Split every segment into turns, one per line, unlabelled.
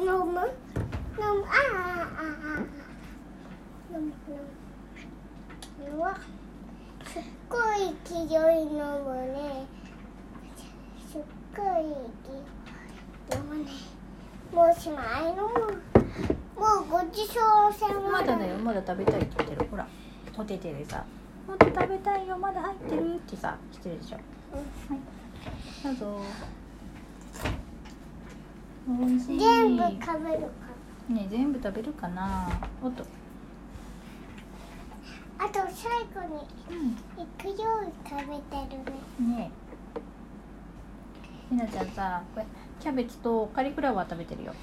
飲む？飲む。あーあーあー。あー飲む。飲むうわ。すっごい勢い飲むね。すっごい勢い飲むね。もうしまい。のもうごちそうさま。
まだだよ。まだ食べたいって言ってる。ほらお手手でさ。まだ食べたいよ。まだ入ってるってさしてるでしょ。
うん。
どうぞ
全部食べるか。
ね全部食べるかな。おっと。
あと最後に
うん。
行くように食べてるね。
ねえ。ひなちゃんさこれキャベツとカリフラワー食べてるよ。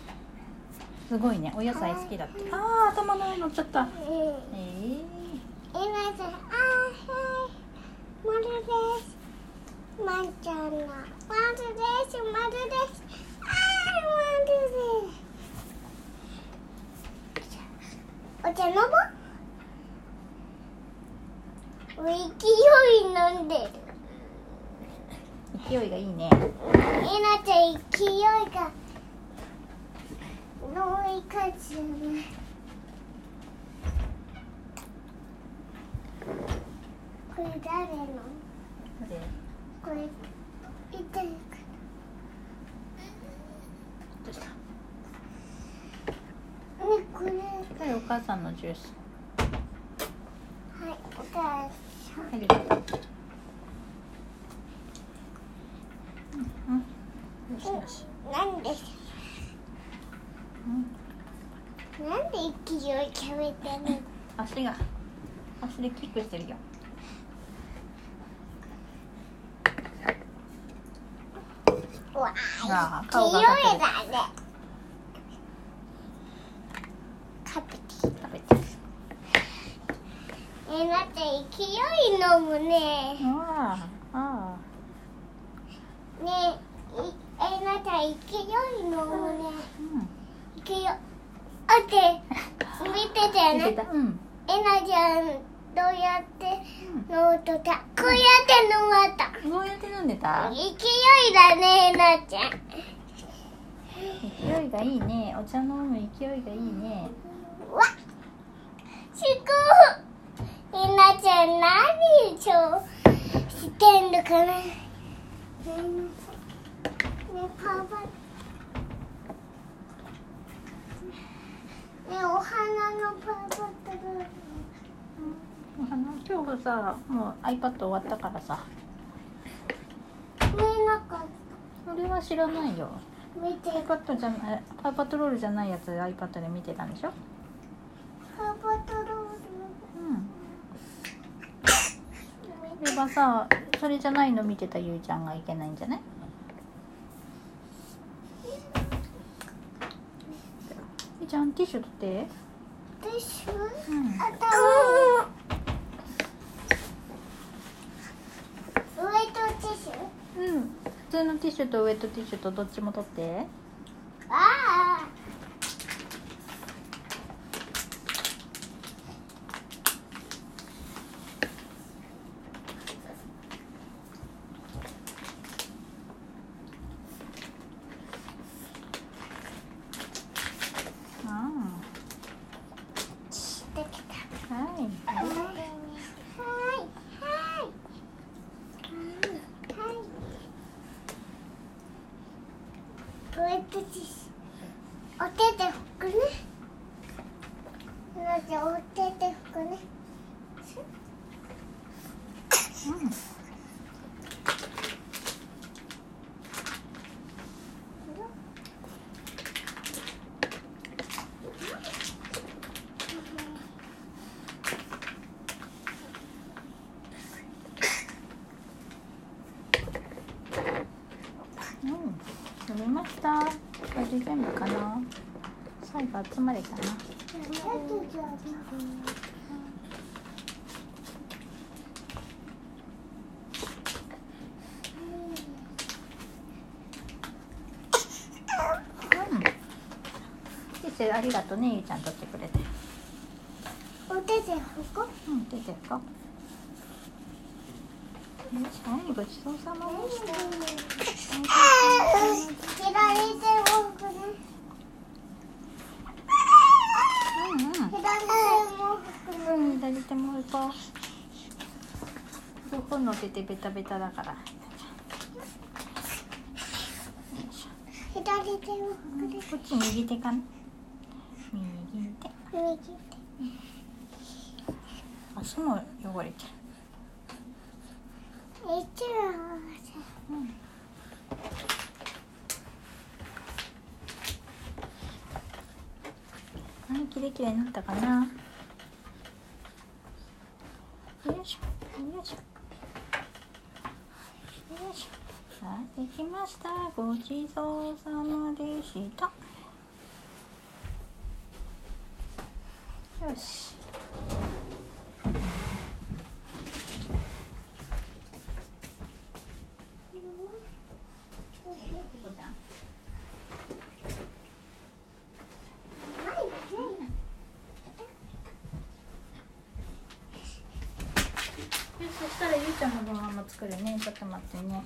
すごいね。お野菜好きだって。あー頭の上乗っちゃった。
うん。
え
えなさん、あーはい、まるです。まんちゃんの、まるです、まるです。お茶飲む勢い飲んでる。
ー、勢いがいいね
えなちゃん、勢いが、飲みかつね。これ誰の？
で
これ痛いか
どうした
ねこれは
これお母さんのジュース。
いお母さん
ありがとううんうん。よしよし。
なんで
うん。
なんで勢い食べてる
足が足でキックしてるよ。
のわ
あー
ー
顔がかける。
勢いだねカプティ
食べて
えなちゃん勢い飲むね。
あああ
ねえいえなちゃん勢い飲むね。
あうん
勢いあって見ててね。
た。うん。
えなちゃんどうやって飲むとた？こうやって飲まった。
どうやって飲んでた？
勢いだねえなちゃん。
勢いがいいね。お茶飲む勢いがいいね。
わすごいえなちゃん何そうしてんのかな。ねパパねえお花のパパと
お花今日さもう iPad 終わったからさ。
見えなかっ
それは知らないよ。
た見て。
iPad じゃないパイパトロールじゃないやつ iPad で見てたんでしょ？
パパとロー
うん
ル
それはさそれじゃないの見てたゆいちゃんがいけないんじゃない？ゆいちゃんティッシュ取って。
ティッシュ
うん
頭ウエットティッシュ
うん。普通のティッシュとウェットティッシュとどっちも取って
ああ
あ
できた
あはい
はいはいはいはいウエットティッシュお手で拭くねなぜお手で拭くね
うんうん、食べました。これで全部かな。最後集まれたな。ありがとうねゆうちゃん取ってくれて。
お手手拭こ
う。ん手手拭こはいごちそうさまでした。切られてくね。うんうん。
左手もほくね。
左手も拭くのてベタベタだから。
左手
こっち右手かな。右手
右手
足も汚れてる
一応
うんはい、きれいきれいになったかな？よいしょ、よいしょ。よいしょ。さあ、できました。ごちそうさまでした。よし。そしたらゆうちゃんの分ママ作るね。ちょっと待ってね。